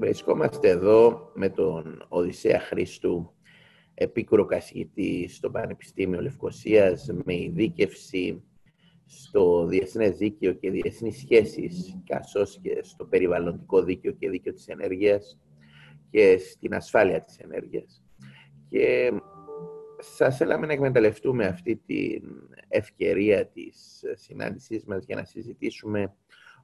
Βρισκόμαστε εδώ με τον Οδυσσέα Χρήστου, επίκουρο καθηγητή στο Πανεπιστήμιο Λευκοσίας, με ειδίκευση στο Διεθνές Δίκαιο και Διεθνείς Σχέσεις, καθώς και στο Περιβαλλοντικό Δίκαιο και Δίκαιο της Ενέργειας και στην ασφάλεια της ενέργειας. Και σας θέλαμε να εκμεταλλευτούμε αυτή την ευκαιρία της συνάντησής μας για να συζητήσουμε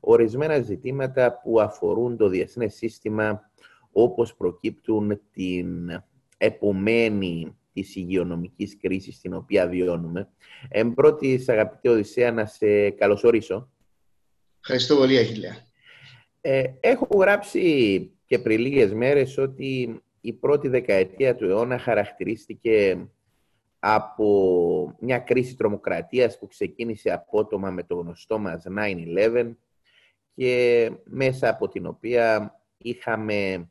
ορισμένα ζητήματα που αφορούν το διεθνές σύστημα όπως προκύπτουν την επομένη της υγειονομικής κρίσης την οποία βιώνουμε. Εν πρώτη, αγαπητή Οδυσσέα, να σε καλωσορίσω. Ευχαριστώ πολύ, Αχιλέα. Ε, έχω γράψει και πριν λίγες μέρες ότι η πρώτη δεκαετία του αιώνα χαρακτηρίστηκε από μια κρίση τρομοκρατίας που ξεκίνησε απότομα με το γνωστό μας 9-11 και μέσα από την οποία είχαμε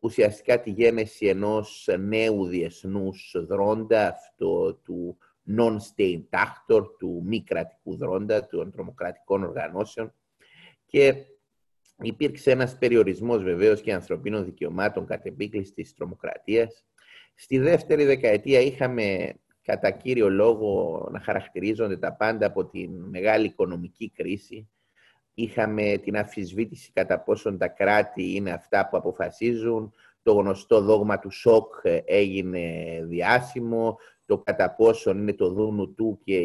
ουσιαστικά τη γένεση ενός νέου διεθνούς δρόντα, αυτό του non-state actor, του μη κρατικού δρόντα, των τρομοκρατικών οργανώσεων και υπήρξε ένας περιορισμός βεβαίως και ανθρωπίνων δικαιωμάτων κατ' επίκληση της τρομοκρατίας. Στη δεύτερη δεκαετία είχαμε κατά κύριο λόγο να χαρακτηρίζονται τα πάντα από την μεγάλη οικονομική κρίση, είχαμε την αφισβήτηση κατά πόσον τα κράτη είναι αυτά που αποφασίζουν, το γνωστό δόγμα του σοκ έγινε διάσημο, το κατά πόσον είναι το Δούνου του και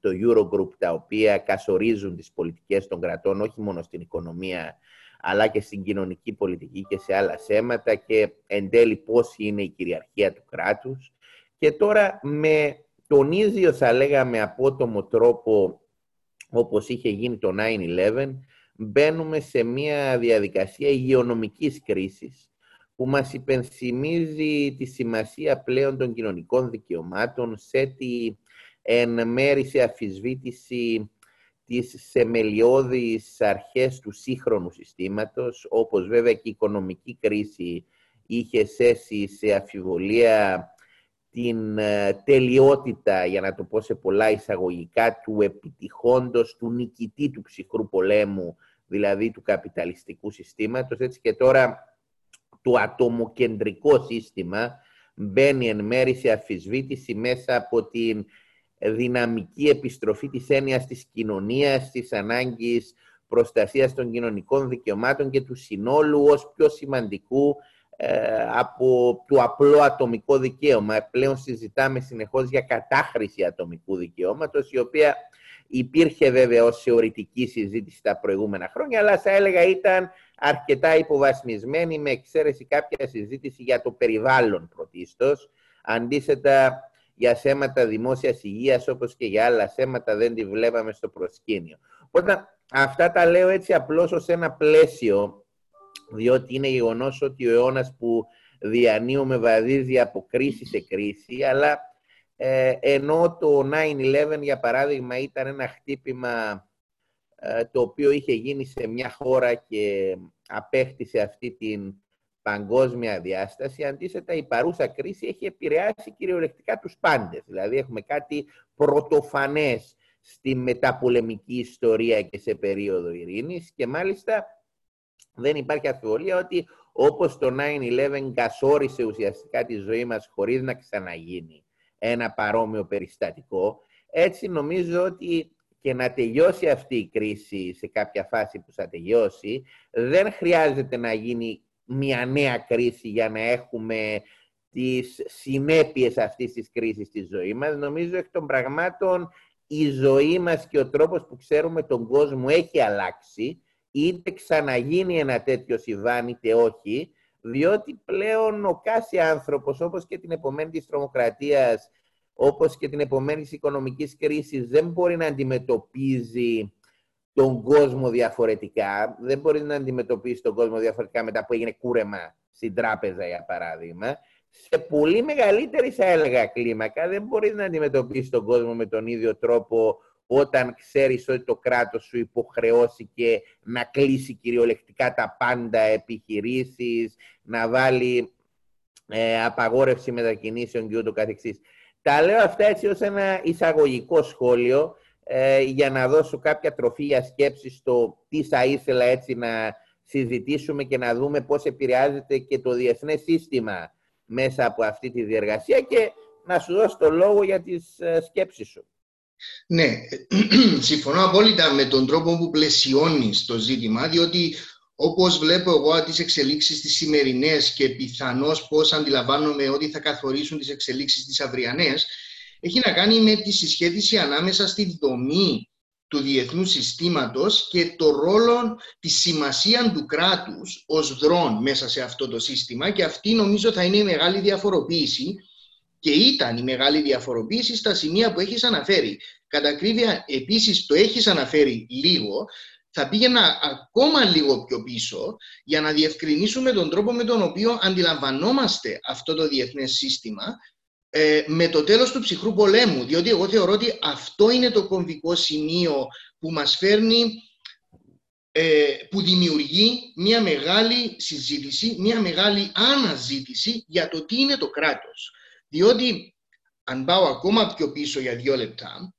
το Eurogroup τα οποία κασορίζουν τις πολιτικές των κρατών όχι μόνο στην οικονομία αλλά και στην κοινωνική πολιτική και σε άλλα θέματα και εν τέλει πώς είναι η κυριαρχία του κράτους. Και τώρα με τον ίδιο θα λέγαμε απότομο τρόπο όπως είχε γίνει το 9-11, μπαίνουμε σε μια διαδικασία υγειονομικής κρίσης που μας υπενθυμίζει τη σημασία πλέον των κοινωνικών δικαιωμάτων σε τη εν μέρη σε αφισβήτηση τις σεμελιώδεις αρχές του σύγχρονου συστήματος, όπως βέβαια και η οικονομική κρίση είχε σέσει σε αφιβολία την ε, τελειότητα, για να το πω σε πολλά εισαγωγικά, του επιτυχόντος, του νικητή του ψυχρού πολέμου, δηλαδή του καπιταλιστικού συστήματος. Έτσι και τώρα το ατομοκεντρικό σύστημα μπαίνει εν μέρη σε αφισβήτηση μέσα από την δυναμική επιστροφή της έννοιας της κοινωνίας, της ανάγκης προστασίας των κοινωνικών δικαιωμάτων και του συνόλου ως πιο σημαντικού ε, από το απλό ατομικό δικαίωμα. Πλέον συζητάμε συνεχώς για κατάχρηση ατομικού δικαιώματος, η οποία υπήρχε βέβαια ως θεωρητική συζήτηση τα προηγούμενα χρόνια, αλλά θα έλεγα ήταν αρκετά υποβασμισμένη με εξαίρεση κάποια συζήτηση για το περιβάλλον πρωτίστως. Αντίθετα, για θέματα δημόσιας υγείας, όπως και για άλλα θέματα, δεν τη βλέπαμε στο προσκήνιο. Οπότε, αυτά τα λέω έτσι απλώς ως ένα πλαίσιο διότι είναι γεγονός ότι ο αιώνας που διανύουμε βαδίζει από κρίση σε κρίση, αλλά ε, ενώ το 9-11 για παράδειγμα ήταν ένα χτύπημα ε, το οποίο είχε γίνει σε μια χώρα και απέκτησε αυτή την παγκόσμια διάσταση, αντίθετα η παρούσα κρίση έχει επηρεάσει κυριολεκτικά τους πάντες. Δηλαδή έχουμε κάτι πρωτοφανές στη μεταπολεμική ιστορία και σε περίοδο ειρήνης και μάλιστα δεν υπάρχει αφιβολία ότι όπως το 9-11 κασόρισε ουσιαστικά τη ζωή μας χωρίς να ξαναγίνει ένα παρόμοιο περιστατικό, έτσι νομίζω ότι και να τελειώσει αυτή η κρίση σε κάποια φάση που θα τελειώσει, δεν χρειάζεται να γίνει μια νέα κρίση για να έχουμε τις συνέπειες αυτής της κρίσης στη ζωή μας. Νομίζω εκ των πραγμάτων η ζωή μας και ο τρόπος που ξέρουμε τον κόσμο έχει αλλάξει είτε ξαναγίνει ένα τέτοιο συμβάν είτε όχι, διότι πλέον ο κάθε άνθρωπος, όπως και την επομένη της τρομοκρατίας, όπως και την επομένη της οικονομικής κρίσης, δεν μπορεί να αντιμετωπίζει τον κόσμο διαφορετικά. Δεν μπορεί να αντιμετωπίσει τον κόσμο διαφορετικά μετά που έγινε κούρεμα στην τράπεζα, για παράδειγμα. Σε πολύ μεγαλύτερη, θα έλεγα, κλίμακα, δεν μπορεί να αντιμετωπίσει τον κόσμο με τον ίδιο τρόπο όταν ξέρεις ότι το κράτος σου υποχρεώσει να κλείσει κυριολεκτικά τα πάντα επιχειρήσεις, να βάλει ε, απαγόρευση μετακινήσεων και ούτω καθεξής. Τα λέω αυτά έτσι ως ένα εισαγωγικό σχόλιο ε, για να δώσω κάποια τροφή για σκέψη στο τι θα ήθελα έτσι να συζητήσουμε και να δούμε πώς επηρεάζεται και το διεθνές σύστημα μέσα από αυτή τη διεργασία και να σου δώσω το λόγο για τις ε, σκέψεις σου. Ναι, συμφωνώ απόλυτα με τον τρόπο που πλαισιώνεις το ζήτημα, διότι όπως βλέπω εγώ τις εξελίξεις τις σημερινές και πιθανώς πώς αντιλαμβάνομαι ότι θα καθορίσουν τις εξελίξεις τις αυριανές, έχει να κάνει με τη συσχέτιση ανάμεσα στη δομή του διεθνούς συστήματος και το ρόλο, τη σημασία του κράτους ως δρόν μέσα σε αυτό το σύστημα και αυτή νομίζω θα είναι η μεγάλη διαφοροποίηση και ήταν η μεγάλη διαφοροποίηση στα σημεία που έχεις αναφέρει. Κατά ακρίβεια, επίσης το έχεις αναφέρει λίγο, θα πήγαινα ακόμα λίγο πιο πίσω για να διευκρινίσουμε τον τρόπο με τον οποίο αντιλαμβανόμαστε αυτό το διεθνές σύστημα ε, με το τέλος του ψυχρού πολέμου. Διότι εγώ θεωρώ ότι αυτό είναι το κομβικό σημείο που μας φέρνει, ε, που δημιουργεί μια μεγάλη συζήτηση, μια μεγάλη αναζήτηση για το τι είναι το κράτος. Διότι, αν πάω ακόμα πιο πίσω για δύο λεπτά,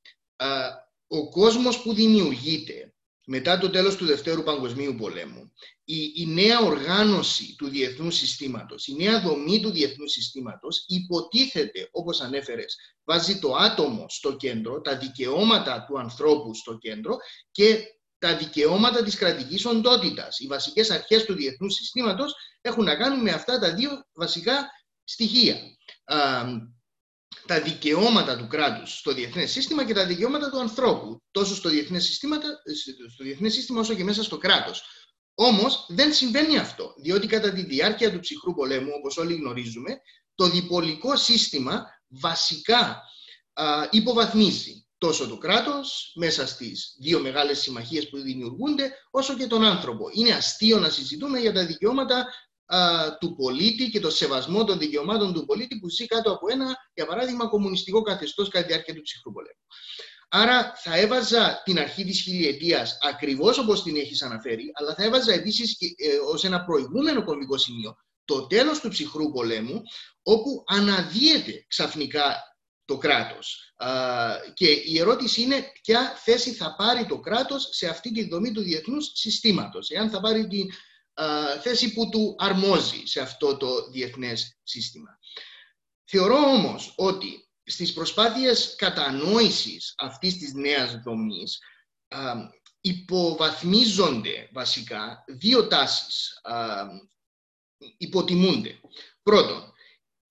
ο κόσμος που δημιουργείται μετά το τέλος του Δευτέρου Παγκοσμίου Πολέμου, η, η νέα οργάνωση του διεθνούς συστήματος, η νέα δομή του διεθνούς συστήματος υποτίθεται, όπως ανέφερες, βάζει το άτομο στο κέντρο, τα δικαιώματα του ανθρώπου στο κέντρο και τα δικαιώματα της κρατικής οντότητας. Οι βασικές αρχές του διεθνούς συστήματος έχουν να κάνουν με αυτά τα δύο βασικά στοιχεία τα δικαιώματα του κράτους στο διεθνές σύστημα και τα δικαιώματα του ανθρώπου, τόσο στο διεθνές, σύστημα, στο διεθνές σύστημα όσο και μέσα στο κράτος. Όμως δεν συμβαίνει αυτό, διότι κατά τη διάρκεια του ψυχρού πολέμου, όπως όλοι γνωρίζουμε, το διπολικό σύστημα βασικά α, υποβαθμίζει τόσο το κράτος μέσα στις δύο μεγάλες συμμαχίες που δημιουργούνται, όσο και τον άνθρωπο. Είναι αστείο να συζητούμε για τα δικαιώματα του πολίτη και το σεβασμό των δικαιωμάτων του πολίτη που ζει κάτω από ένα, για παράδειγμα, κομμουνιστικό καθεστώς κατά τη διάρκεια του ψυχρού πολέμου. Άρα θα έβαζα την αρχή της χιλιετίας ακριβώς όπως την έχεις αναφέρει, αλλά θα έβαζα επίσης ε, ως ένα προηγούμενο κομβικό σημείο το τέλος του ψυχρού πολέμου, όπου αναδύεται ξαφνικά το κράτος. Και η ερώτηση είναι ποια θέση θα πάρει το κράτος σε αυτή τη δομή του διεθνούς συστήματος. Εάν θα πάρει την θέση που του αρμόζει σε αυτό το διεθνές σύστημα. Θεωρώ όμως ότι στις προσπάθειες κατανόησης αυτής της νέας δομής υποβαθμίζονται βασικά δύο τάσεις, υποτιμούνται. Πρώτον,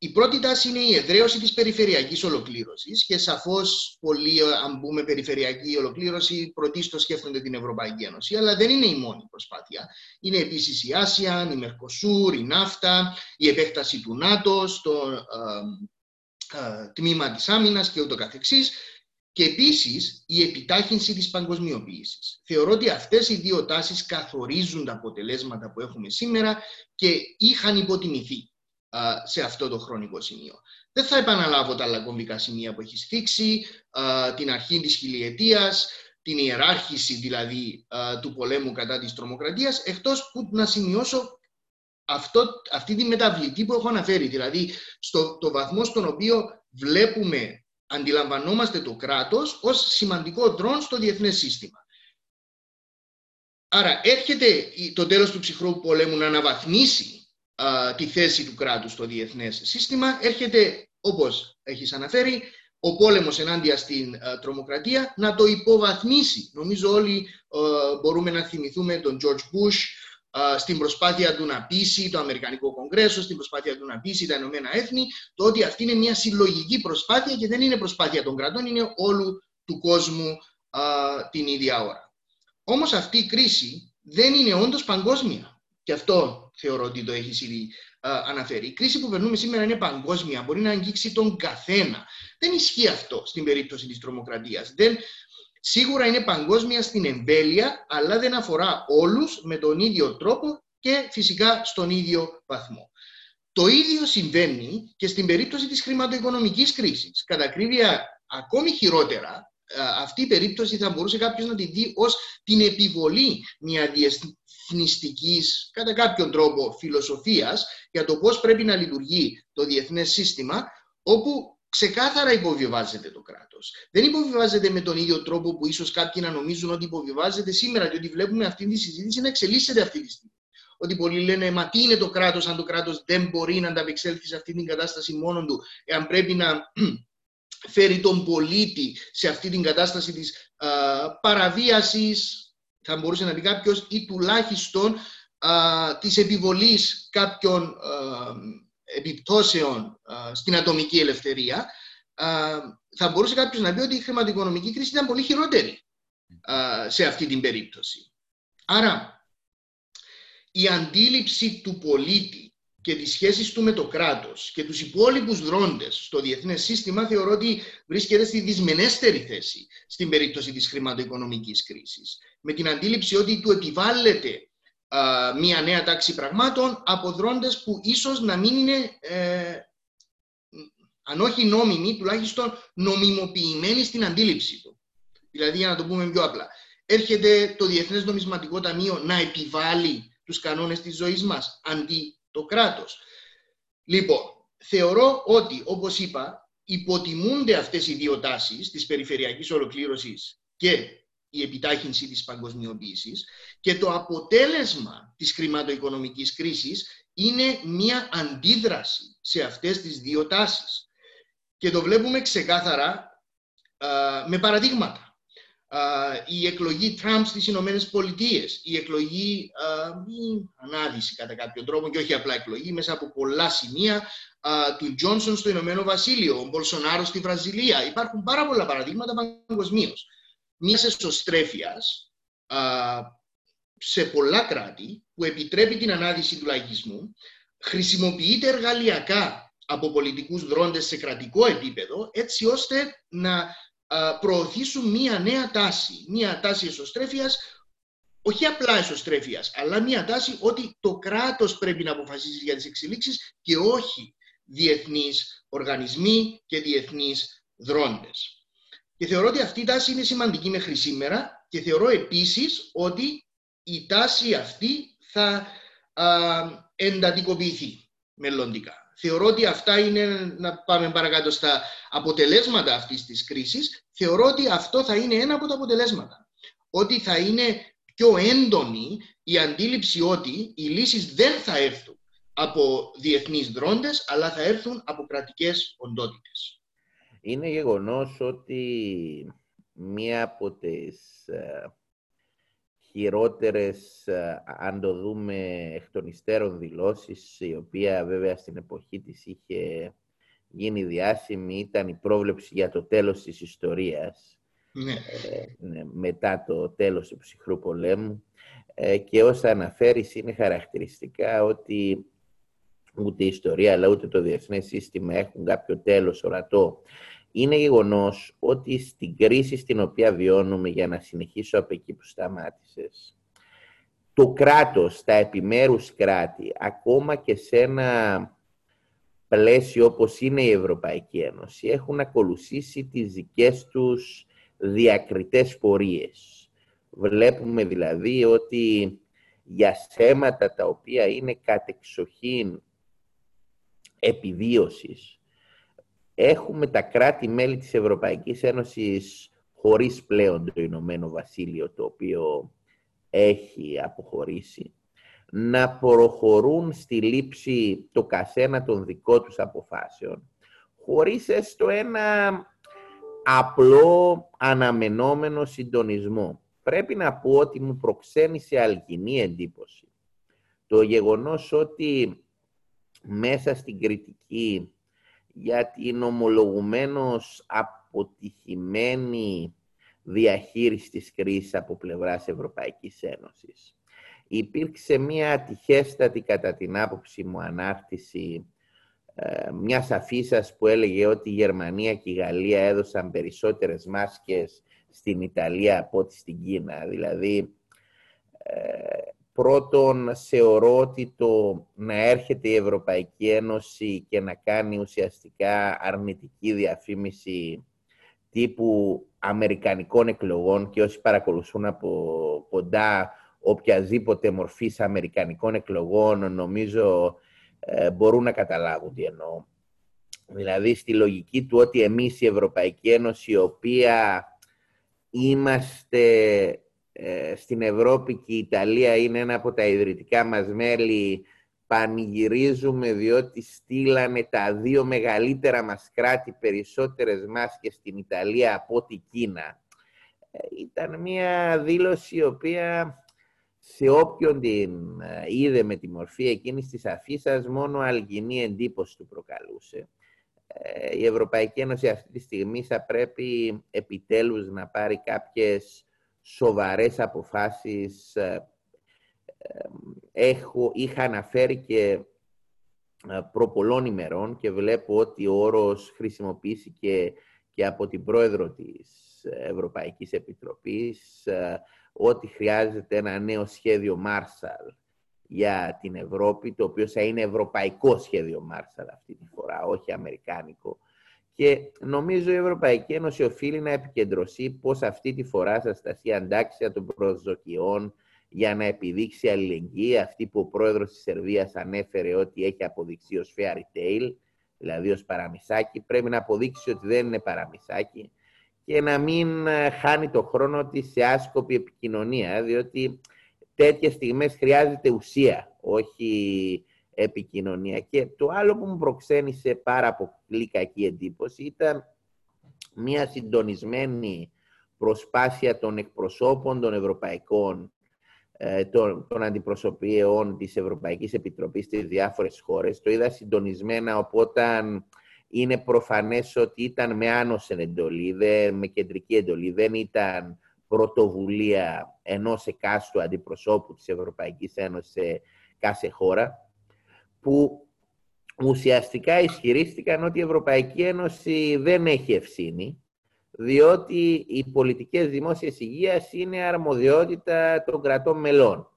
η πρώτη τάση είναι η εδραίωση της περιφερειακής ολοκλήρωσης και σαφώς πολλοί, αν πούμε περιφερειακή ολοκλήρωση, πρωτίστως σκέφτονται την Ευρωπαϊκή Ένωση, αλλά δεν είναι η μόνη προσπάθεια. Είναι επίσης η Άσια, η Μερκοσούρ, η Ναύτα, η επέκταση του ΝΑΤΟ στο ε, ε, τμήμα της άμυνας και ούτω καθεξής. Και επίσης η επιτάχυνση της παγκοσμιοποίησης. Θεωρώ ότι αυτές οι δύο τάσεις καθορίζουν τα αποτελέσματα που έχουμε σήμερα και είχαν υποτιμηθεί σε αυτό το χρονικό σημείο. Δεν θα επαναλάβω τα λακκομβικά σημεία που έχεις θίξει, την αρχή της χιλιετίας, την ιεράρχηση δηλαδή του πολέμου κατά της τρομοκρατίας, εκτός που να σημειώσω αυτό, αυτή τη μεταβλητή που έχω αναφέρει, δηλαδή στο το βαθμό στον οποίο βλέπουμε, αντιλαμβανόμαστε το κράτος ως σημαντικό τρόν στο διεθνές σύστημα. Άρα έρχεται το τέλος του ψυχρού πολέμου να αναβαθμίσει τη θέση του κράτους στο διεθνές σύστημα. Έρχεται, όπως έχεις αναφέρει, ο πόλεμος ενάντια στην τρομοκρατία να το υποβαθμίσει. Νομίζω όλοι μπορούμε να θυμηθούμε τον George Bush στην προσπάθεια του να πείσει το Αμερικανικό Κογκρέσο, στην προσπάθεια του να πείσει τα Ηνωμένα Έθνη, το ότι αυτή είναι μια συλλογική προσπάθεια και δεν είναι προσπάθεια των κρατών, είναι όλου του κόσμου την ίδια ώρα. Όμως αυτή η κρίση δεν είναι όντως παγκόσμια. Και αυτό θεωρώ ότι το έχεις ήδη αναφέρει. Η κρίση που περνούμε σήμερα είναι παγκόσμια, μπορεί να αγγίξει τον καθένα. Δεν ισχύει αυτό στην περίπτωση της τρομοκρατίας. Δεν, σίγουρα είναι παγκόσμια στην εμβέλεια, αλλά δεν αφορά όλους με τον ίδιο τρόπο και φυσικά στον ίδιο βαθμό. Το ίδιο συμβαίνει και στην περίπτωση της χρηματοοικονομικής κρίσης. Κατά ακρίβεια, ακόμη χειρότερα, αυτή η περίπτωση θα μπορούσε κάποιος να τη δει ως την επιβολή μιας εθνιστικής, κατά κάποιον τρόπο, φιλοσοφίας για το πώς πρέπει να λειτουργεί το διεθνές σύστημα, όπου ξεκάθαρα υποβιβάζεται το κράτος. Δεν υποβιβάζεται με τον ίδιο τρόπο που ίσως κάποιοι να νομίζουν ότι υποβιβάζεται σήμερα, διότι βλέπουμε αυτή τη συζήτηση να εξελίσσεται αυτή τη στιγμή. ότι πολλοί λένε «Μα τι είναι το κράτος αν το κράτος δεν μπορεί να ανταπεξέλθει σε αυτή την κατάσταση μόνο του, εάν πρέπει να φέρει τον πολίτη σε αυτή την κατάσταση της α, παραβίασης, θα μπορούσε να πει κάποιος, ή τουλάχιστον α, της επιβολής κάποιων επιπτώσεων στην ατομική ελευθερία, θα μπορούσε κάποιος να πει ότι η χρηματοοικονομική κρίση ήταν πολύ χειρότερη σε αυτή την περίπτωση. Άρα, η αντίληψη του πολίτη και τις σχέσεις του με το κράτος και τους υπόλοιπους δρόντες στο διεθνές σύστημα θεωρώ ότι βρίσκεται στη δυσμενέστερη θέση στην περίπτωση της χρηματοοικονομικής κρίσης. Με την αντίληψη ότι του επιβάλλεται μία νέα τάξη πραγμάτων από δρόντες που ίσως να μην είναι, ε, αν όχι νόμιμοι, τουλάχιστον νομιμοποιημένοι στην αντίληψη του. Δηλαδή, για να το πούμε πιο απλά, έρχεται το Διεθνές Νομισματικό Ταμείο να επιβάλλει τους κανόνες της ζωής μας, αντί το κράτος. Λοιπόν, θεωρώ ότι, όπως είπα, υποτιμούνται αυτές οι δύο τάσεις της περιφερειακής ολοκλήρωσης και η επιτάχυνση της παγκοσμιοποίησης και το αποτέλεσμα της χρηματοοικονομικής κρίσης είναι μία αντίδραση σε αυτές τις δύο τάσεις. Και το βλέπουμε ξεκάθαρα με παραδείγματα η εκλογή Τραμπ στις Ηνωμένες Πολιτείες, η εκλογή, η ανάδυση κατά κάποιο τρόπο και όχι απλά εκλογή, μέσα από πολλά σημεία του Τζόνσον στο Ηνωμένο Βασίλειο, ο Μπολσονάρο στη Βραζιλία. Υπάρχουν πάρα πολλά παραδείγματα παγκοσμίως. Μια εσωστρέφεια σε πολλά κράτη που επιτρέπει την ανάδυση του λαϊκισμού, χρησιμοποιείται εργαλειακά από πολιτικούς δρόντες σε κρατικό επίπεδο, έτσι ώστε να προωθήσουν μία νέα τάση, μία τάση εσωστρέφειας, όχι απλά εσωστρέφειας, αλλά μία τάση ότι το κράτος πρέπει να αποφασίσει για τις εξελίξεις και όχι διεθνείς οργανισμοί και διεθνείς δρόντες. Και θεωρώ ότι αυτή η τάση είναι σημαντική μέχρι σήμερα και θεωρώ επίσης ότι η τάση αυτή θα α, εντατικοποιηθεί μελλοντικά. Θεωρώ ότι αυτά είναι, να πάμε παρακάτω στα αποτελέσματα αυτής της κρίσης, θεωρώ ότι αυτό θα είναι ένα από τα αποτελέσματα. Ότι θα είναι πιο έντονη η αντίληψη ότι οι λύσεις δεν θα έρθουν από διεθνείς δρόντες, αλλά θα έρθουν από κρατικές οντότητες. Είναι γεγονός ότι μία από τις ε, χειρότερες, ε, αν το δούμε εκ των υστέρων δηλώσεις, η οποία βέβαια στην εποχή της είχε γίνει διάσημη, ήταν η πρόβλεψη για το τέλος της ιστορίας, ναι. Ε, ναι, μετά το τέλος του ψυχρού πολέμου. Ε, και όσα αναφέρεις είναι χαρακτηριστικά ότι ούτε η ιστορία αλλά ούτε το διεθνές σύστημα έχουν κάποιο τέλος ορατό είναι γεγονός ότι στην κρίση στην οποία βιώνουμε, για να συνεχίσω από εκεί που σταμάτησες, το κράτος, τα επιμέρους κράτη, ακόμα και σε ένα πλαίσιο όπως είναι η Ευρωπαϊκή Ένωση, έχουν ακολουθήσει τις δικές τους διακριτές πορείες. Βλέπουμε δηλαδή ότι για θέματα τα οποία είναι κατεξοχήν επιβίωσης, έχουμε τα κράτη-μέλη της Ευρωπαϊκής Ένωσης χωρίς πλέον το Ηνωμένο Βασίλειο, το οποίο έχει αποχωρήσει, να προχωρούν στη λήψη το καθένα των δικών τους αποφάσεων, χωρίς έστω ένα απλό αναμενόμενο συντονισμό. Πρέπει να πω ότι μου προξένησε αλγινή εντύπωση το γεγονός ότι μέσα στην κριτική για την ομολογουμένως αποτυχημένη διαχείριση της κρίσης από πλευράς Ευρωπαϊκής Ένωσης. Υπήρξε μια ατυχέστατη κατά την άποψη μου ανάρτηση ε, μιας αφίσας που έλεγε ότι η Γερμανία και η Γαλλία έδωσαν περισσότερες μάσκες στην Ιταλία από ό,τι στην Κίνα. Δηλαδή, ε, Πρώτον, θεωρώ ότι το να έρχεται η Ευρωπαϊκή Ένωση και να κάνει ουσιαστικά αρνητική διαφήμιση τύπου αμερικανικών εκλογών και όσοι παρακολουθούν από κοντά οποιασδήποτε μορφής αμερικανικών εκλογών νομίζω ε, μπορούν να καταλάβουν τι εννοώ. Δηλαδή στη λογική του ότι εμείς η Ευρωπαϊκή Ένωση η οποία είμαστε ε, στην Ευρώπη και η Ιταλία είναι ένα από τα ιδρυτικά μας μέλη, πανηγυρίζουμε διότι στείλανε τα δύο μεγαλύτερα μας κράτη περισσότερες μάσκες στην Ιταλία από την Κίνα. Ε, ήταν μια δήλωση η οποία σε όποιον την ε, είδε με τη μορφή εκείνης της αφήσας μόνο αλγινή εντύπωση του προκαλούσε. Ε, η Ευρωπαϊκή Ένωση αυτή τη στιγμή θα πρέπει επιτέλους να πάρει κάποιες σοβαρές αποφάσεις. Ε, έχω, είχα αναφέρει και προ πολλών ημερών και βλέπω ότι ο όρος χρησιμοποιήθηκε και από την πρόεδρο της Ευρωπαϊκής Επιτροπής ότι χρειάζεται ένα νέο σχέδιο Marshall για την Ευρώπη, το οποίο θα είναι ευρωπαϊκό σχέδιο Marshall αυτή τη φορά, όχι αμερικάνικο. Και νομίζω η Ευρωπαϊκή Ένωση οφείλει να επικεντρωθεί πώς αυτή τη φορά θα σταθεί αντάξια των προσδοκιών για να επιδείξει αλληλεγγύη, αυτή που ο πρόεδρος της Σερβίας ανέφερε ότι έχει αποδειχθεί ως fairy tale, δηλαδή ως παραμισάκι, πρέπει να αποδείξει ότι δεν είναι παραμισάκι και να μην ε, χάνει το χρόνο της σε άσκοπη επικοινωνία, διότι τέτοιες στιγμές χρειάζεται ουσία, όχι επικοινωνία. Και το άλλο που μου προξένησε πάρα πολύ κακή εντύπωση ήταν μια συντονισμένη προσπάθεια των εκπροσώπων των ευρωπαϊκών ε, των, των αντιπροσωπείων της Ευρωπαϊκής Επιτροπής στις διάφορες χώρες. Το είδα συντονισμένα, οπότε είναι προφανές ότι ήταν με άνωση εντολή, με κεντρική εντολή. Δεν ήταν πρωτοβουλία ενός εκάστου αντιπροσώπου της Ευρωπαϊκής Ένωσης σε κάθε χώρα, που ουσιαστικά ισχυρίστηκαν ότι η Ευρωπαϊκή Ένωση δεν έχει ευθύνη, διότι οι πολιτικές δημόσιας υγείας είναι αρμοδιότητα των κρατών μελών.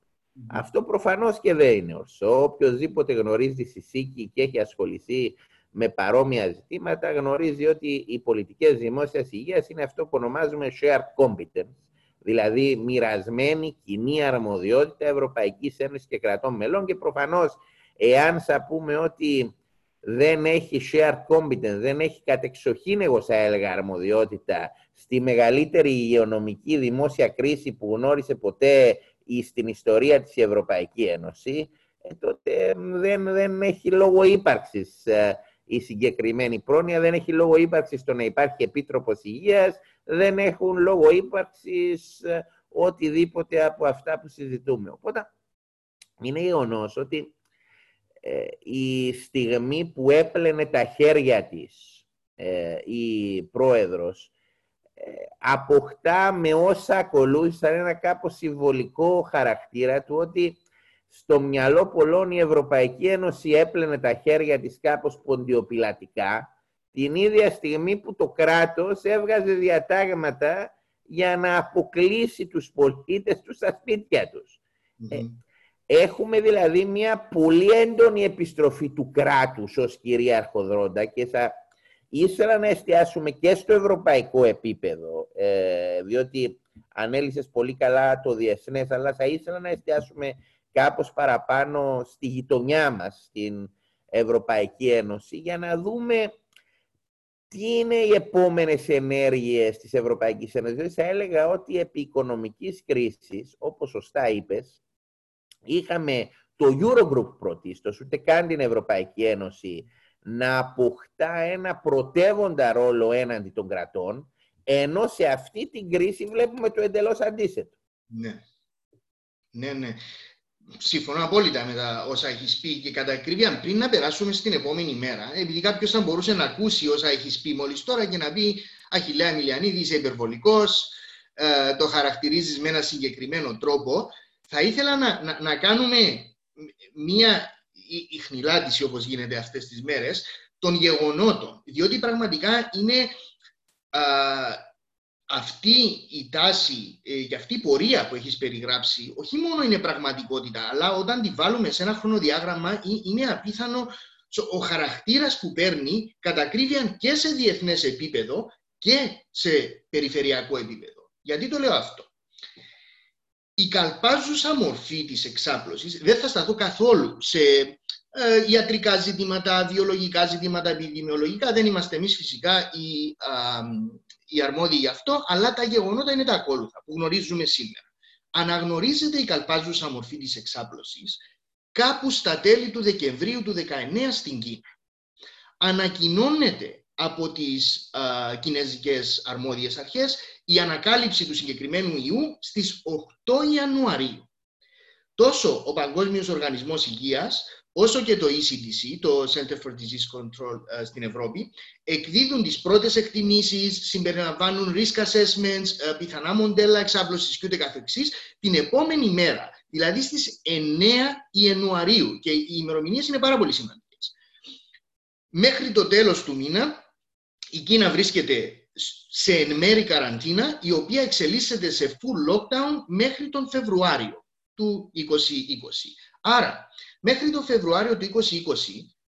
Αυτό προφανώς και δεν είναι ορσό. Οποιοςδήποτε γνωρίζει τη ΣΥΚΗ και έχει ασχοληθεί με παρόμοια ζητήματα γνωρίζει ότι οι πολιτικές δημόσιας υγείας είναι αυτό που ονομάζουμε shared competence, δηλαδή μοιρασμένη κοινή αρμοδιότητα Ευρωπαϊκής Ένωσης και κρατών μελών και προφανώς εάν θα πούμε ότι δεν έχει shared competence, δεν έχει κατεξοχήν εγώ θα έλεγα αρμοδιότητα στη μεγαλύτερη υγειονομική δημόσια κρίση που γνώρισε ποτέ στην ιστορία της Ευρωπαϊκή Ένωση, ε, τότε δεν, δεν έχει λόγο ύπαρξης ε, η συγκεκριμένη πρόνοια, δεν έχει λόγο ύπαρξης στο να υπάρχει επίτροπος υγείας, δεν έχουν λόγο ύπαρξης ε, οτιδήποτε από αυτά που συζητούμε. Οπότε είναι γεγονός ότι ε, η στιγμή που έπλαινε τα χέρια της ε, η πρόεδρος ε, αποκτά με όσα ακολούθησαν ένα κάπως συμβολικό χαρακτήρα του ότι στο μυαλό πολλών η Ευρωπαϊκή Ένωση έπλαινε τα χέρια της κάπως ποντιοπιλατικά την ίδια στιγμή που το κράτος έβγαζε διατάγματα για να αποκλείσει τους πολίτες τους στα σπίτια τους. Ε, έχουμε δηλαδή μια πολύ έντονη επιστροφή του κράτους ως κυρίαρχο δρόντα και θα ήθελα να εστιάσουμε και στο ευρωπαϊκό επίπεδο, ε, διότι ανέλησες πολύ καλά το διεθνές, αλλά θα ήθελα να εστιάσουμε κάπως παραπάνω στη γειτονιά μας, στην Ευρωπαϊκή Ένωση, για να δούμε τι είναι οι επόμενες ενέργειες της Ευρωπαϊκής Ένωσης. Δηλαδή, θα έλεγα ότι επί οικονομικής κρίσης, όπως σωστά είπες, είχαμε το Eurogroup πρωτίστως, ούτε καν την Ευρωπαϊκή Ένωση, να αποκτά ένα πρωτεύοντα ρόλο έναντι των κρατών, ενώ σε αυτή την κρίση βλέπουμε το εντελώς αντίθετο. Ναι. Ναι, ναι. Συμφωνώ απόλυτα με τα όσα έχεις πει και κατά ακρίβεια πριν να περάσουμε στην επόμενη μέρα, επειδή κάποιος θα μπορούσε να ακούσει όσα έχεις πει μόλις τώρα και να πει Αχιλέα Μιλιανίδη, είσαι υπερβολικός, ε, το χαρακτηρίζεις με ένα συγκεκριμένο τρόπο. Θα ήθελα να, να, να κάνουμε μία ιχνηλάτηση όπως γίνεται αυτές τις μέρες των γεγονότων, διότι πραγματικά είναι αυτή η τάση ε, και αυτή η πορεία που έχεις περιγράψει όχι μόνο είναι πραγματικότητα, αλλά όταν τη βάλουμε σε ένα χρονοδιάγραμμα είναι απίθανο ο χαρακτήρας που παίρνει κατακρίβιαν και σε διεθνές επίπεδο και σε περιφερειακό επίπεδο. Γιατί το λέω αυτό. Η καλπάζουσα μορφή της εξάπλωσης δεν θα σταθώ καθόλου σε ε, ιατρικά ζητήματα, βιολογικά ζητήματα, επιδημιολογικά. Δεν είμαστε εμείς φυσικά οι, οι αρμόδιοι γι' αυτό, αλλά τα γεγονότα είναι τα ακόλουθα που γνωρίζουμε σήμερα. αναγνωρίζεται η καλπάζουσα μορφή της εξάπλωσης κάπου στα τέλη του Δεκεμβρίου του 19 στην Κίνα. Ανακοινώνεται από τις α, κινέζικες αρμόδιες αρχές η ανακάλυψη του συγκεκριμένου ιού στις 8 Ιανουαρίου. Τόσο ο Παγκόσμιος Οργανισμός Υγείας, όσο και το ECDC, το Center for Disease Control ε, στην Ευρώπη, εκδίδουν τις πρώτες εκτιμήσεις, συμπεριλαμβάνουν risk assessments, ε, πιθανά μοντέλα εξάπλωσης και ούτε καθεξής, την επόμενη μέρα, δηλαδή στις 9 Ιανουαρίου. Και οι ημερομηνίες είναι πάρα πολύ σημαντικές. Μέχρι το τέλος του μήνα, η Κίνα βρίσκεται σε εν μέρη καραντίνα, η οποία εξελίσσεται σε full lockdown μέχρι τον Φεβρουάριο του 2020. Άρα, μέχρι τον Φεβρουάριο του 2020,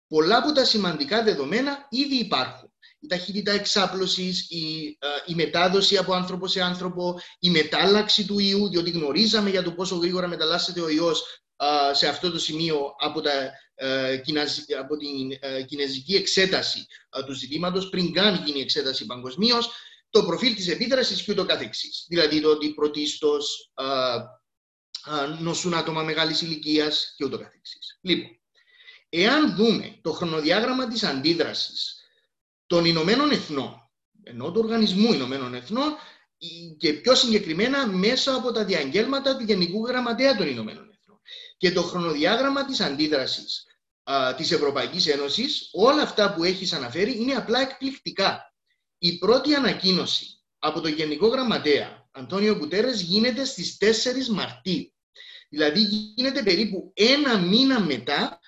πολλά από τα σημαντικά δεδομένα ήδη υπάρχουν. Η ταχύτητα εξάπλωσης, η, ε, η μετάδοση από άνθρωπο σε άνθρωπο, η μετάλλαξη του ιού, διότι γνωρίζαμε για το πόσο γρήγορα μεταλλάσσεται ο ιός σε αυτό το σημείο από, τα, ε, από την ε, κινέζικη εξέταση του ζητήματος, πριν καν γίνει η εξέταση παγκοσμίως, το προφίλ της επίδρασης και ούτω καθεξής. Δηλαδή το ότι πρωτίστως νοσούν άτομα μεγάλης ηλικίας και ούτω καθεξής. Λοιπόν, εάν δούμε το χρονοδιάγραμμα της αντίδρασης των Ηνωμένων Εθνών, ενώ του Οργανισμού Ηνωμένων Εθνών, και πιο συγκεκριμένα μέσα από τα διαγγέλματα του Γενικού Γραμματέα των Ηνωμένων Εθνών και το χρονοδιάγραμμα της αντίδρασης α, της Ευρωπαϊκής Ένωσης, όλα αυτά που έχεις αναφέρει είναι απλά εκπληκτικά. Η πρώτη ανακοίνωση από το Γενικό Γραμματέα, Αντώνιο Κουτέρες, γίνεται στις 4 Μαρτίου. Δηλαδή γίνεται περίπου ένα μήνα μετά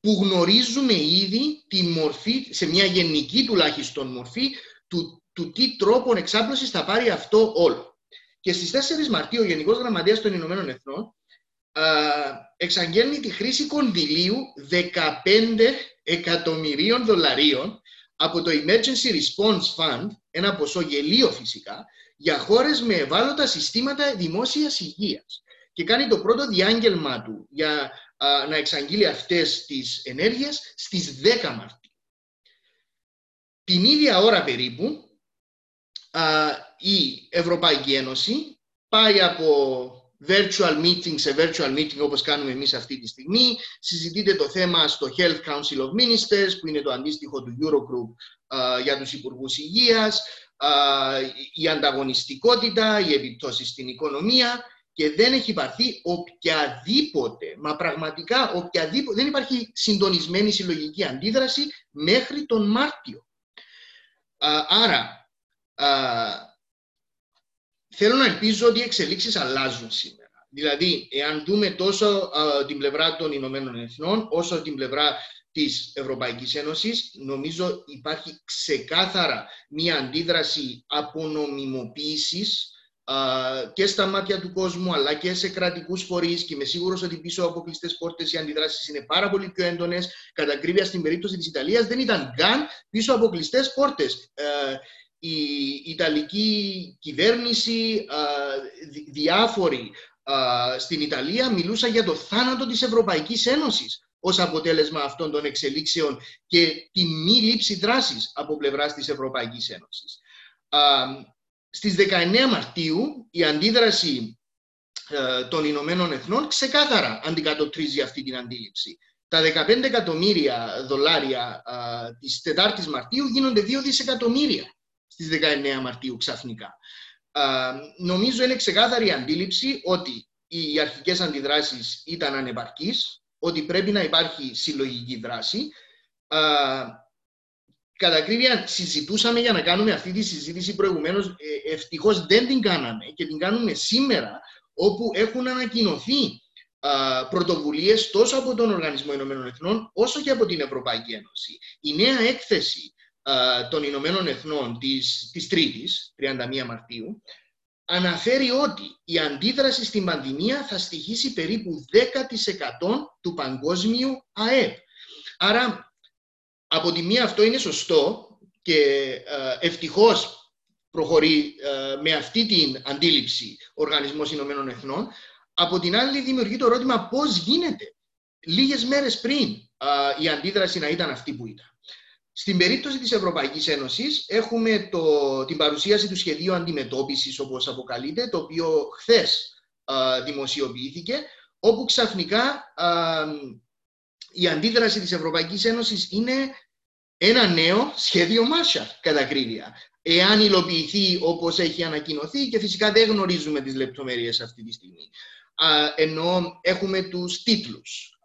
που γνωρίζουμε ήδη τη μορφή, σε μια γενική τουλάχιστον μορφή, του, του τι τρόπον εξάπλωσης θα πάρει αυτό όλο. Και στις 4 Μαρτίου ο Γενικός Γραμματέας των Ηνωμένων Εθνών εξαγγέλνει τη χρήση κονδυλίου 15 εκατομμυρίων δολαρίων από το Emergency Response Fund, ένα ποσό γελίο φυσικά, για χώρες με ευάλωτα συστήματα δημόσιας υγείας. Και κάνει το πρώτο διάγγελμα του για να εξαγγείλει αυτές τις ενέργειες στις 10 Μαρτίου. Την ίδια ώρα περίπου, η Ευρωπαϊκή Ένωση πάει από virtual meeting σε virtual meeting όπως κάνουμε εμείς αυτή τη στιγμή. Συζητείται το θέμα στο Health Council of Ministers που είναι το αντίστοιχο του Eurogroup για τους Υπουργούς Υγείας, η ανταγωνιστικότητα, οι επιπτώσεις στην οικονομία και δεν έχει πάρθει οποιαδήποτε, μα πραγματικά οποιαδήποτε, δεν υπάρχει συντονισμένη συλλογική αντίδραση μέχρι τον Μάρτιο. Άρα, θέλω να ελπίζω ότι οι εξελίξεις αλλάζουν σήμερα. Δηλαδή, εάν δούμε τόσο την πλευρά των Ηνωμένων Εθνών, όσο την πλευρά της Ευρωπαϊκής Ένωσης, νομίζω υπάρχει ξεκάθαρα μία αντίδραση απονομιμοποίησης και στα μάτια του κόσμου, αλλά και σε κρατικούς φορείς. Και είμαι σίγουρος ότι πίσω από κλειστές πόρτες οι αντιδράσεις είναι πάρα πολύ πιο έντονες. Κατά ακρίβεια, στην περίπτωση της Ιταλίας δεν ήταν καν πίσω από κλειστές πόρτες. Ε, η Ιταλική κυβέρνηση, διάφοροι στην Ιταλία μιλούσαν για το θάνατο της Ευρωπαϊκής Ένωσης ως αποτέλεσμα αυτών των εξελίξεων και τη μη λήψη δράσης από πλευράς της Ευρωπαϊκής Ένωσης. Στις 19 Μαρτίου η αντίδραση ε, των Ηνωμένων Εθνών ξεκάθαρα αντικατοπτρίζει αυτή την αντίληψη. Τα 15 εκατομμύρια δολάρια ε, της 4ης Μαρτίου γίνονται 2 δισεκατομμύρια στις 19 Μαρτίου ξαφνικά. Ε, νομίζω είναι ξεκάθαρη η αντίληψη ότι οι αρχικές αντιδράσεις ήταν ανεπαρκείς, ότι πρέπει να υπάρχει συλλογική δράση κατά ακρίβεια συζητούσαμε για να κάνουμε αυτή τη συζήτηση προηγουμένως. Ε, ευτυχώς δεν την κάναμε και την κάνουμε σήμερα, όπου έχουν ανακοινωθεί α, πρωτοβουλίες τόσο από τον Οργανισμό Ηνωμένων Εθνών, όσο και από την Ευρωπαϊκή Ένωση. Η νέα έκθεση α, των Ηνωμένων Εθνών της, της Τρίτης, 31 Μαρτίου, αναφέρει ότι η αντίδραση στην πανδημία θα στοιχήσει περίπου 10% του παγκόσμιου ΑΕΠ. Άρα από τη μία αυτό είναι σωστό και ε, ευτυχώς προχωρεί ε, με αυτή την αντίληψη ο Οργανισμός Ηνωμένων Εθνών. Από την άλλη δημιουργεί το ερώτημα πώς γίνεται λίγες μέρες πριν ε, η αντίδραση να ήταν αυτή που ήταν. Στην περίπτωση της Ευρωπαϊκής Ένωσης έχουμε το, την παρουσίαση του σχεδίου αντιμετώπισης, όπως αποκαλείται, το οποίο χθες δημοσιοποιήθηκε, όπου ξαφνικά η αντίδραση της Ευρωπαϊκής Ένωσης είναι ένα νέο σχέδιο Marshall, κατά κρύβια. Εάν υλοποιηθεί όπως έχει ανακοινωθεί και φυσικά δεν γνωρίζουμε τις λεπτομέρειες αυτή τη στιγμή. ενώ έχουμε τους τίτλους,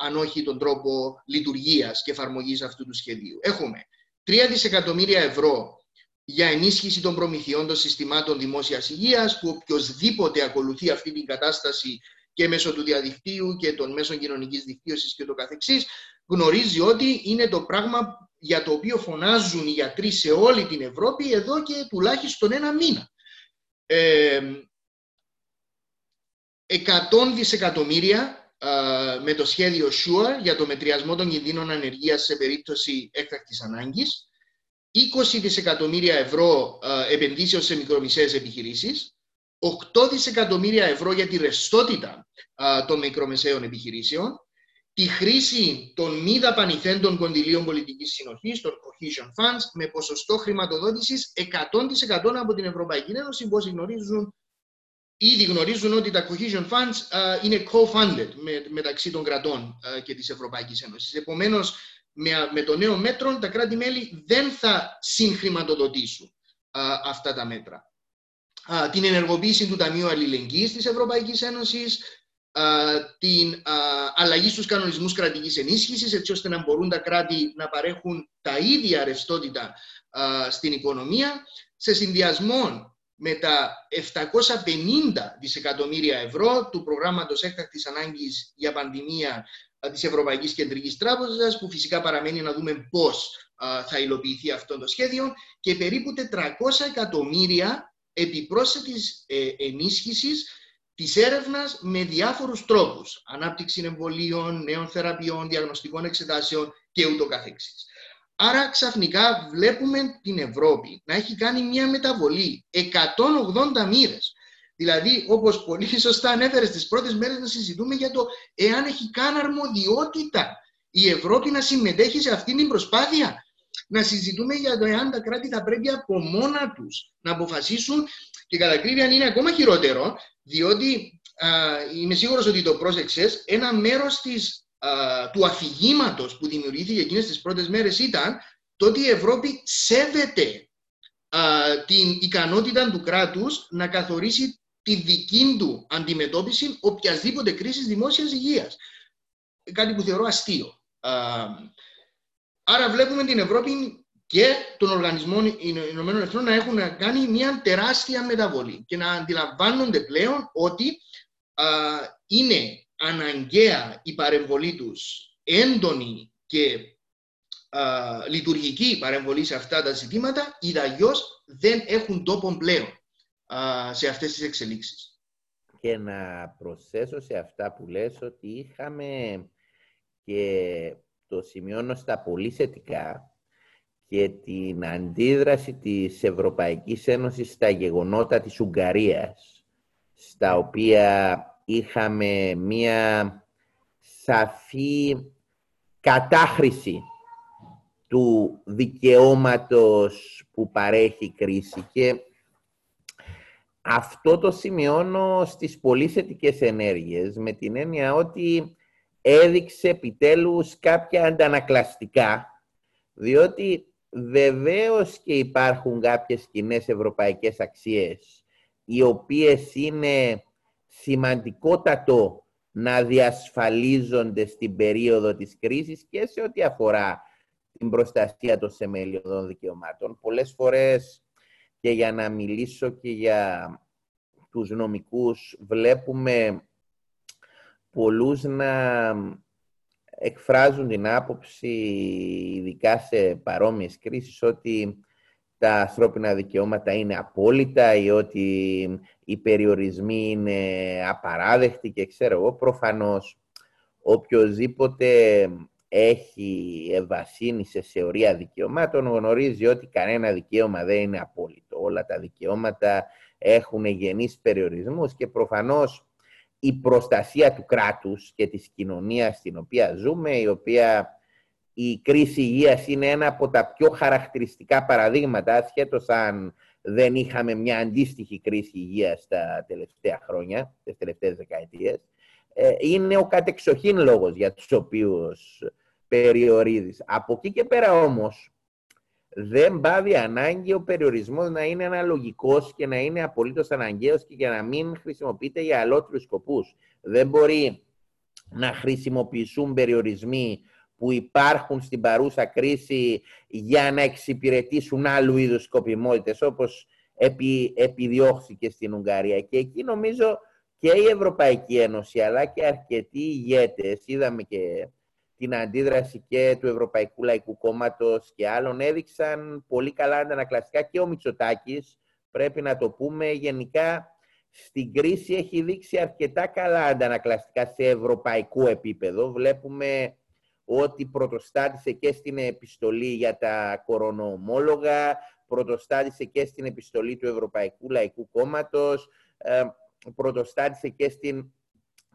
αν όχι τον τρόπο λειτουργίας και εφαρμογής αυτού του σχεδίου. Έχουμε 3 δισεκατομμύρια ευρώ για ενίσχυση των προμηθειών των συστημάτων δημόσιας υγείας, που οποιοδήποτε ακολουθεί αυτή την κατάσταση και μέσω του διαδικτύου και των μέσων κοινωνικής δικτύωσης και το καθεξής, γνωρίζει ότι είναι το πράγμα για το οποίο φωνάζουν οι γιατροί σε όλη την Ευρώπη εδώ και τουλάχιστον ένα μήνα. Ε, 100 δισεκατομμύρια με το σχέδιο SURE για το μετριασμό των κινδύνων ανεργίας σε περίπτωση έκτακτης ανάγκης, 20 δισεκατομμύρια ευρώ επενδύσεων σε μικρομεσαίες επιχειρήσεις, 8 δισεκατομμύρια ευρώ για τη ρευστότητα των μικρομεσαίων επιχειρήσεων, τη χρήση των μη δαπανηθέντων κονδυλίων πολιτικής συνοχής, των cohesion funds, με ποσοστό χρηματοδότησης 100% από την Ευρωπαϊκή Ένωση, όπως γνωρίζουν Ήδη γνωρίζουν ότι τα cohesion funds είναι co-funded μεταξύ των κρατών και της Ευρωπαϊκής Ένωσης. Επομένως, με, με το νέο μέτρο, τα κράτη-μέλη δεν θα συγχρηματοδοτήσουν αυτά τα μέτρα την ενεργοποίηση του Ταμείου Αλληλεγγύης της Ευρωπαϊκής Ένωσης, την αλλαγή στους κανονισμούς κρατικής ενίσχυσης, έτσι ώστε να μπορούν τα κράτη να παρέχουν τα ίδια ρευστότητα στην οικονομία, σε συνδυασμό με τα 750 δισεκατομμύρια ευρώ του προγράμματος έκτακτης ανάγκης για πανδημία της Ευρωπαϊκής Κεντρικής Τράπεζας, που φυσικά παραμένει να δούμε πώς θα υλοποιηθεί αυτό το σχέδιο, και περίπου 400 εκατομμύρια επιπρόσθετης ε, ενίσχυσης της έρευνας με διάφορους τρόπους. Ανάπτυξη εμβολίων, νέων θεραπείων, διαγνωστικών εξετάσεων και ούτω καθεξής. Άρα ξαφνικά βλέπουμε την Ευρώπη να έχει κάνει μια μεταβολή 180 μοίρες. Δηλαδή, όπως πολύ σωστά ανέφερες στις πρώτες μέρες να συζητούμε για το εάν έχει καν αρμοδιότητα η Ευρώπη να συμμετέχει σε αυτή την προσπάθεια να συζητούμε για το εάν τα κράτη θα πρέπει από μόνα τους να αποφασίσουν και κατά αν είναι ακόμα χειρότερο, διότι α, είμαι σίγουρος ότι το πρόσεξες, ένα μέρος του αφηγήματο που δημιουργήθηκε εκείνες τις πρώτες μέρες ήταν το ότι η Ευρώπη σέβεται α, την ικανότητα του κράτους να καθορίσει τη δική του αντιμετώπιση οποιασδήποτε κρίσης δημόσιας υγείας. Κάτι που θεωρώ αστείο. Άρα βλέπουμε την Ευρώπη και τον Οργανισμό Ηνωμένων Εθνών να έχουν κάνει μια τεράστια μεταβολή και να αντιλαμβάνονται πλέον ότι είναι αναγκαία η παρεμβολή τους έντονη και α, λειτουργική παρεμβολή σε αυτά τα ζητήματα, οι αλλιώς δεν έχουν τόπο πλέον σε αυτές τις εξελίξεις. Και να προσθέσω σε αυτά που λες ότι είχαμε και το σημειώνω στα πολύ θετικά και την αντίδραση της Ευρωπαϊκής Ένωσης στα γεγονότα της Ουγγαρίας, στα οποία είχαμε μία σαφή κατάχρηση του δικαιώματος που παρέχει η κρίση και αυτό το σημειώνω στις πολύ θετικές ενέργειες με την έννοια ότι έδειξε επιτέλους κάποια αντανακλαστικά, διότι βεβαίως και υπάρχουν κάποιες κοινές ευρωπαϊκές αξίες, οι οποίες είναι σημαντικότατο να διασφαλίζονται στην περίοδο της κρίσης και σε ό,τι αφορά την προστασία των σεμελιωδών δικαιωμάτων. Πολλές φορές, και για να μιλήσω και για τους νομικούς, βλέπουμε πολλούς να εκφράζουν την άποψη, ειδικά σε παρόμοιες κρίσεις, ότι τα ανθρώπινα δικαιώματα είναι απόλυτα ή ότι οι περιορισμοί είναι απαράδεκτοι και ξέρω εγώ, προφανώς οποιοδήποτε έχει ευασύνη σε θεωρία δικαιωμάτων γνωρίζει ότι κανένα δικαίωμα δεν είναι απόλυτο. Όλα τα δικαιώματα έχουν γενείς περιορισμούς και προφανώς η προστασία του κράτους και της κοινωνίας στην οποία ζούμε, η οποία η κρίση υγείας είναι ένα από τα πιο χαρακτηριστικά παραδείγματα, ασχέτως αν δεν είχαμε μια αντίστοιχη κρίση υγείας τα τελευταία χρόνια, τις τελευταίες δεκαετίες. Ε, είναι ο κατεξοχήν λόγος για τους οποίους περιορίζεις. Από εκεί και πέρα όμως, δεν πάβει ανάγκη ο περιορισμός να είναι αναλογικός και να είναι απολύτως αναγκαίος και για να μην χρησιμοποιείται για αλότριους σκοπούς. Δεν μπορεί να χρησιμοποιηθούν περιορισμοί που υπάρχουν στην παρούσα κρίση για να εξυπηρετήσουν άλλου είδους σκοπιμότητες, όπως επι, επιδιώχθηκε στην Ουγγαρία. Και εκεί νομίζω και η Ευρωπαϊκή Ένωση, αλλά και αρκετοί ηγέτες, είδαμε και την αντίδραση και του Ευρωπαϊκού Λαϊκού Κόμματος και άλλων, έδειξαν πολύ καλά αντανακλαστικά και ο Μητσοτάκης, πρέπει να το πούμε γενικά, στην κρίση έχει δείξει αρκετά καλά αντανακλαστικά σε ευρωπαϊκό επίπεδο. Βλέπουμε ότι πρωτοστάτησε και στην επιστολή για τα κορονοομόλογα, πρωτοστάτησε και στην επιστολή του Ευρωπαϊκού Λαϊκού Κόμματος, ε, πρωτοστάτησε και στην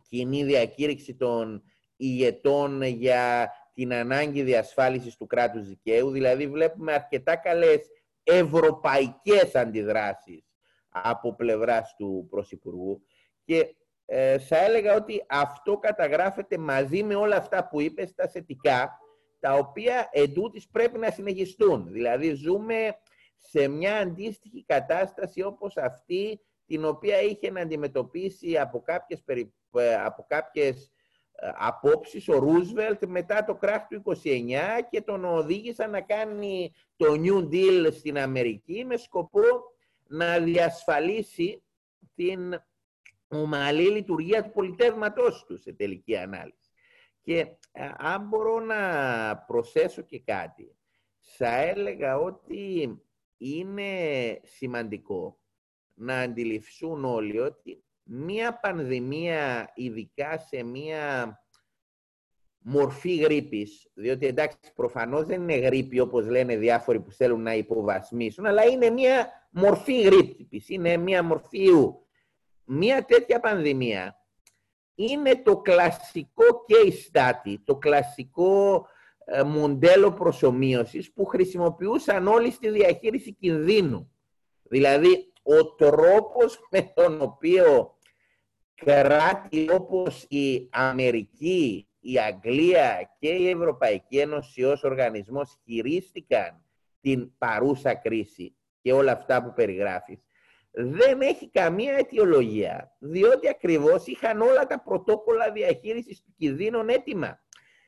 κοινή διακήρυξη των ηγετών για την ανάγκη διασφάλισης του κράτους δικαίου. Δηλαδή βλέπουμε αρκετά καλές ευρωπαϊκές αντιδράσεις από πλευράς του Πρωθυπουργού και ε, θα έλεγα ότι αυτό καταγράφεται μαζί με όλα αυτά που είπες στα θετικά, τα οποία εντούτοις πρέπει να συνεχιστούν. Δηλαδή ζούμε σε μια αντίστοιχη κατάσταση όπως αυτή την οποία είχε να αντιμετωπίσει από κάποιες, περι... Ε, από κάποιες ε, απόψεις ο Ρούσβελτ μετά το κράχ του 29 και τον οδήγησαν να κάνει το New Deal στην Αμερική με σκοπό να διασφαλίσει την ομαλή λειτουργία του πολιτεύματός τους σε τελική ανάλυση. Και ε, αν μπορώ να προσθέσω και κάτι, θα έλεγα ότι είναι σημαντικό να αντιληφθούν όλοι ότι μία πανδημία, ειδικά σε μία μορφή γρήπης, διότι εντάξει προφανώς δεν είναι γρήπη όπως λένε διάφοροι που θέλουν να υποβασμίσουν, αλλά είναι μία μορφή γρήπης, είναι μία μορφή ιού μία τέτοια πανδημία είναι το κλασικό case study, το κλασικό ε, μοντέλο προσωμείωσης που χρησιμοποιούσαν όλοι στη διαχείριση κινδύνου. Δηλαδή, ο τρόπος με τον οποίο κράτη όπως η Αμερική, η Αγγλία και η Ευρωπαϊκή Ένωση ως οργανισμός χειρίστηκαν την παρούσα κρίση και όλα αυτά που περιγράφεις, δεν έχει καμία αιτιολογία, διότι ακριβώς είχαν όλα τα πρωτόκολλα διαχείρισης του κινδύνων έτοιμα.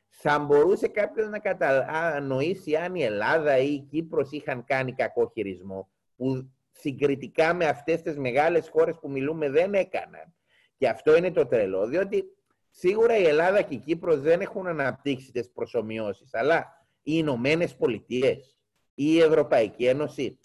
Θα μπορούσε κάποιος να κατανοήσει αν η Ελλάδα ή η Κύπρος είχαν κάνει κακό χειρισμό, που συγκριτικά με αυτές τις μεγάλες χώρες που μιλούμε δεν έκαναν. Και αυτό είναι το τρελό, διότι σίγουρα η Ελλάδα και η Κύπρος δεν έχουν αναπτύξει τις προσωμιώσεις, αλλά οι Ηνωμένες Πολιτείες ή η Ευρωπαϊκή Ένωση,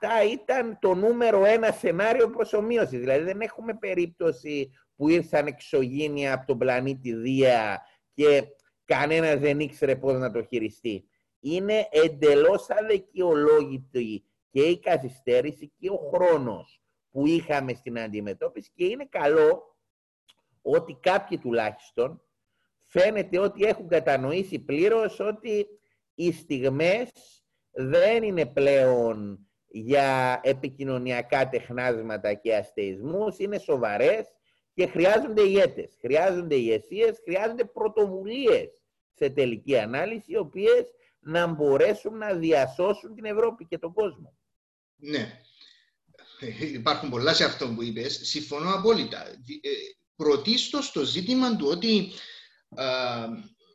αυτά ήταν το νούμερο ένα σενάριο προσωμείωσης. Δηλαδή δεν έχουμε περίπτωση που ήρθαν εξωγήνια από τον πλανήτη Δία και κανένας δεν ήξερε πώς να το χειριστεί. Είναι εντελώς αδικαιολόγητη και η καθυστέρηση και ο χρόνος που είχαμε στην αντιμετώπιση και είναι καλό ότι κάποιοι τουλάχιστον φαίνεται ότι έχουν κατανοήσει πλήρως ότι οι στιγμές δεν είναι πλέον για επικοινωνιακά τεχνάσματα και αστεισμούς, είναι σοβαρές και χρειάζονται ηγέτες, χρειάζονται ηγεσίες, χρειάζονται πρωτοβουλίες σε τελική ανάλυση, οι οποίες να μπορέσουν να διασώσουν την Ευρώπη και τον κόσμο. Ναι. Υπάρχουν πολλά σε αυτό που είπες. Συμφωνώ απόλυτα. Ε, πρωτίστως το ζήτημα του ότι, α,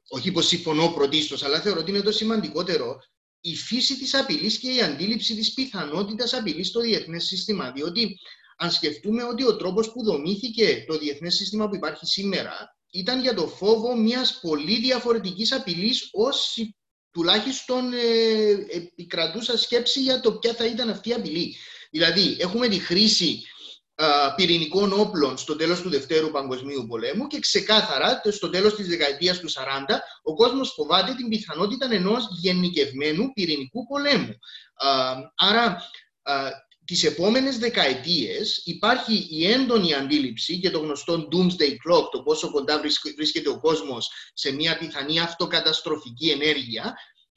όχι πως συμφωνώ πρωτίστως, αλλά θεωρώ ότι είναι το σημαντικότερο, η φύση της απειλής και η αντίληψη της πιθανότητας απειλής στο διεθνές σύστημα. Διότι αν σκεφτούμε ότι ο τρόπος που δομήθηκε το διεθνές σύστημα που υπάρχει σήμερα ήταν για το φόβο μιας πολύ διαφορετικής απειλής ως τουλάχιστον ε, επικρατούσα σκέψη για το ποια θα ήταν αυτή η απειλή. Δηλαδή, έχουμε τη χρήση πυρηνικών όπλων στο τέλος του Δευτέρου Παγκοσμίου Πολέμου και ξεκάθαρα στο τέλος της δεκαετίας του 40 ο κόσμος φοβάται την πιθανότητα ενός γενικευμένου πυρηνικού πολέμου. Άρα τις επόμενες δεκαετίες υπάρχει η έντονη αντίληψη και το γνωστό doomsday clock, το πόσο κοντά βρίσκεται ο κόσμος σε μια πιθανή αυτοκαταστροφική ενέργεια,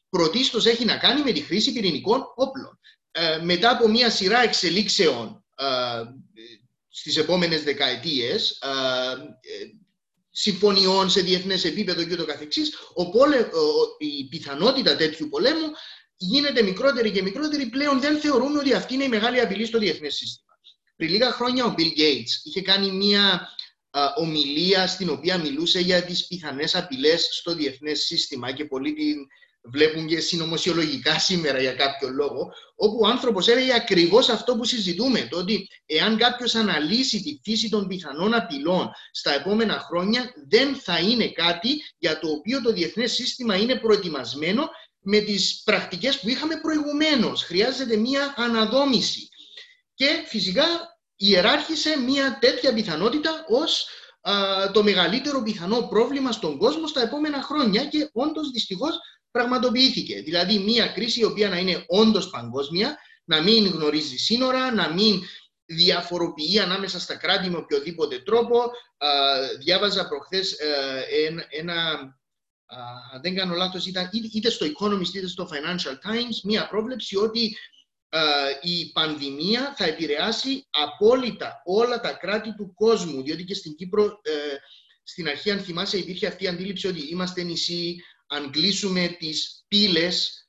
πρωτίστως έχει να κάνει με τη χρήση πυρηνικών όπλων. Ε, μετά από μια σειρά εξελίξεων ε, στις επόμενες δεκαετίες, ε, συμφωνιών σε διεθνές επίπεδο και το καθεξής, ο πόλε, η πιθανότητα τέτοιου πολέμου γίνεται μικρότερη και μικρότερη. Πλέον δεν θεωρούμε ότι αυτή είναι η μεγάλη απειλή στο διεθνές σύστημα. Πριν λίγα χρόνια ο Bill Gates είχε κάνει μια ομιλία στην οποία μιλούσε για τις πιθανές απειλές στο διεθνές σύστημα και πολλοί την βλέπουν και συνωμοσιολογικά σήμερα για κάποιο λόγο, όπου ο άνθρωπος έλεγε ακριβώς αυτό που συζητούμε, το ότι εάν κάποιος αναλύσει τη φύση των πιθανών απειλών στα επόμενα χρόνια, δεν θα είναι κάτι για το οποίο το διεθνές σύστημα είναι προετοιμασμένο με τις πρακτικές που είχαμε προηγουμένως. Χρειάζεται μία αναδόμηση. Και φυσικά ιεράρχησε μία τέτοια πιθανότητα ως το μεγαλύτερο πιθανό πρόβλημα στον κόσμο στα επόμενα χρόνια και όντως δυστυχώς πραγματοποιήθηκε. Δηλαδή μια κρίση η οποία να είναι όντως παγκόσμια, να μην γνωρίζει σύνορα, να μην διαφοροποιεί ανάμεσα στα κράτη με οποιοδήποτε τρόπο. διάβαζα προχθές ε, ένα, αν δεν κάνω λάθος, ήταν είτε στο Economist είτε στο Financial Times, μια πρόβλεψη ότι η πανδημία θα επηρεάσει απόλυτα όλα τα κράτη του κόσμου, διότι και στην Κύπρο ε, στην αρχή, αν θυμάσαι, υπήρχε αυτή η αντίληψη ότι είμαστε νησί, αν κλείσουμε τις πύλες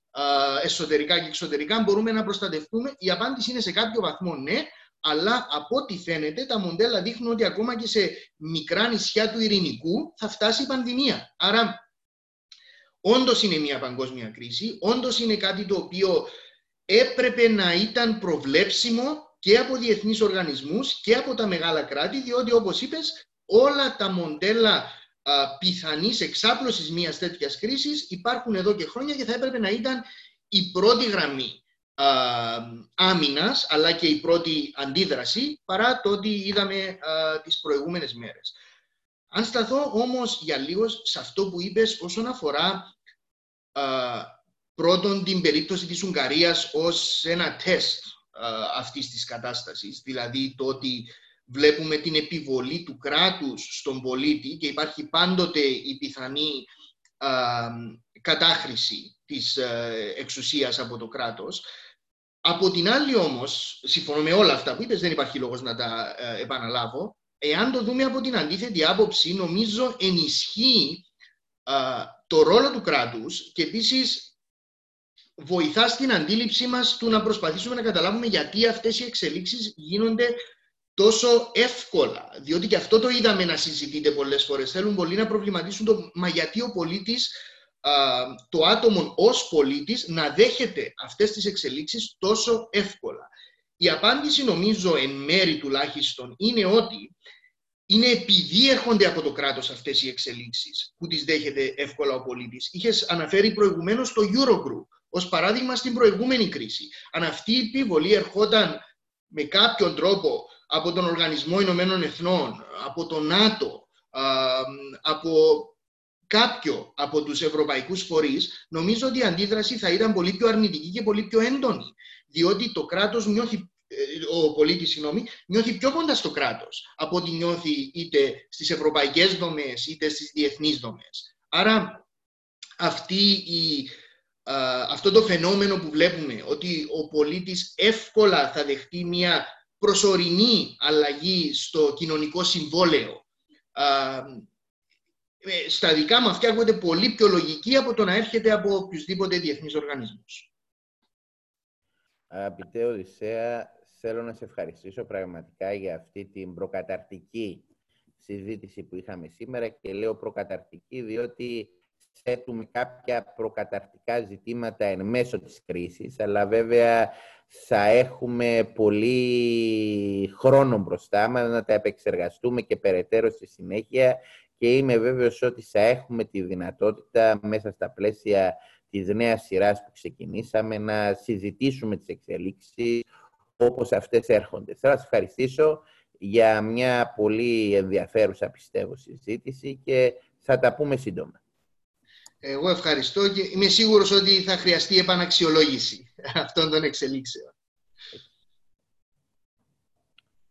εσωτερικά και εξωτερικά, μπορούμε να προστατευτούμε. Η απάντηση είναι σε κάποιο βαθμό ναι, αλλά από ό,τι φαίνεται τα μοντέλα δείχνουν ότι ακόμα και σε μικρά νησιά του ειρηνικού θα φτάσει η πανδημία. Άρα, όντως είναι μια παγκόσμια κρίση, όντως είναι κάτι το οποίο έπρεπε να ήταν προβλέψιμο και από διεθνείς οργανισμούς και από τα μεγάλα κράτη, διότι όπως είπες όλα τα μοντέλα πιθανής εξάπλωσης μιας τέτοιας κρίσης υπάρχουν εδώ και χρόνια και θα έπρεπε να ήταν η πρώτη γραμμή άμυνας αλλά και η πρώτη αντίδραση παρά το ότι είδαμε τις προηγούμενες μέρες. Αν σταθώ όμως για λίγος σε αυτό που είπες όσον αφορά πρώτον την περίπτωση της Ουγγαρίας ως ένα τεστ αυτής της κατάστασης, δηλαδή το ότι βλέπουμε την επιβολή του κράτους στον πολίτη και υπάρχει πάντοτε η πιθανή κατάχρηση της ε, εξουσίας από το κράτος. Από την άλλη όμως, συμφωνώ με όλα αυτά που είπες, δεν υπάρχει λόγος να τα ε, επαναλάβω, εάν το δούμε από την αντίθετη άποψη, νομίζω ενισχύει το ρόλο του κράτους και επίσης βοηθά στην αντίληψή μας του να προσπαθήσουμε να καταλάβουμε γιατί αυτές οι εξελίξεις γίνονται τόσο εύκολα. Διότι και αυτό το είδαμε να συζητείτε πολλές φορές. Θέλουν πολλοί να προβληματίσουν το μα γιατί ο πολίτης, το άτομο ως πολίτης, να δέχεται αυτές τις εξελίξεις τόσο εύκολα. Η απάντηση νομίζω εν μέρη τουλάχιστον είναι ότι είναι επειδή έρχονται από το κράτος αυτές οι εξελίξεις που τις δέχεται εύκολα ο πολίτης. Είχες αναφέρει προηγουμένως το Eurogroup ως παράδειγμα στην προηγούμενη κρίση. Αν αυτή η επιβολή ερχόταν με κάποιον τρόπο από τον Οργανισμό Ηνωμένων Εθνών, από το ΝΑΤΟ, από κάποιο από τους ευρωπαϊκούς φορείς, νομίζω ότι η αντίδραση θα ήταν πολύ πιο αρνητική και πολύ πιο έντονη. Διότι το κράτος νιώθει, ε, ο πολίτης, συγγνώμη, νιώθει πιο κοντά στο κράτος από ό,τι νιώθει είτε στις ευρωπαϊκές δομές είτε στις διεθνείς δομές. Άρα αυτή η, αυτό το φαινόμενο που βλέπουμε, ότι ο πολίτης εύκολα θα δεχτεί μια προσωρινή αλλαγή στο κοινωνικό συμβόλαιο ε, στα δικά μου αυτιά ακούγεται πολύ πιο λογική από το να έρχεται από οποιουσδήποτε διεθνείς οργανισμούς. Αγαπητέ Οδυσσέα, θέλω να σε ευχαριστήσω πραγματικά για αυτή την προκαταρτική συζήτηση που είχαμε σήμερα και λέω προκαταρτική διότι θέτουμε κάποια προκαταρτικά ζητήματα εν μέσω της κρίσης, αλλά βέβαια θα έχουμε πολύ χρόνο μπροστά μας να τα επεξεργαστούμε και περαιτέρω στη συνέχεια και είμαι βέβαιος ότι θα έχουμε τη δυνατότητα μέσα στα πλαίσια της νέας σειράς που ξεκινήσαμε να συζητήσουμε τις εξελίξεις όπως αυτές έρχονται. Θα σας ευχαριστήσω για μια πολύ ενδιαφέρουσα πιστεύω συζήτηση και θα τα πούμε σύντομα. Εγώ ευχαριστώ και είμαι σίγουρος ότι θα χρειαστεί επαναξιολόγηση αυτών των εξελίξεων.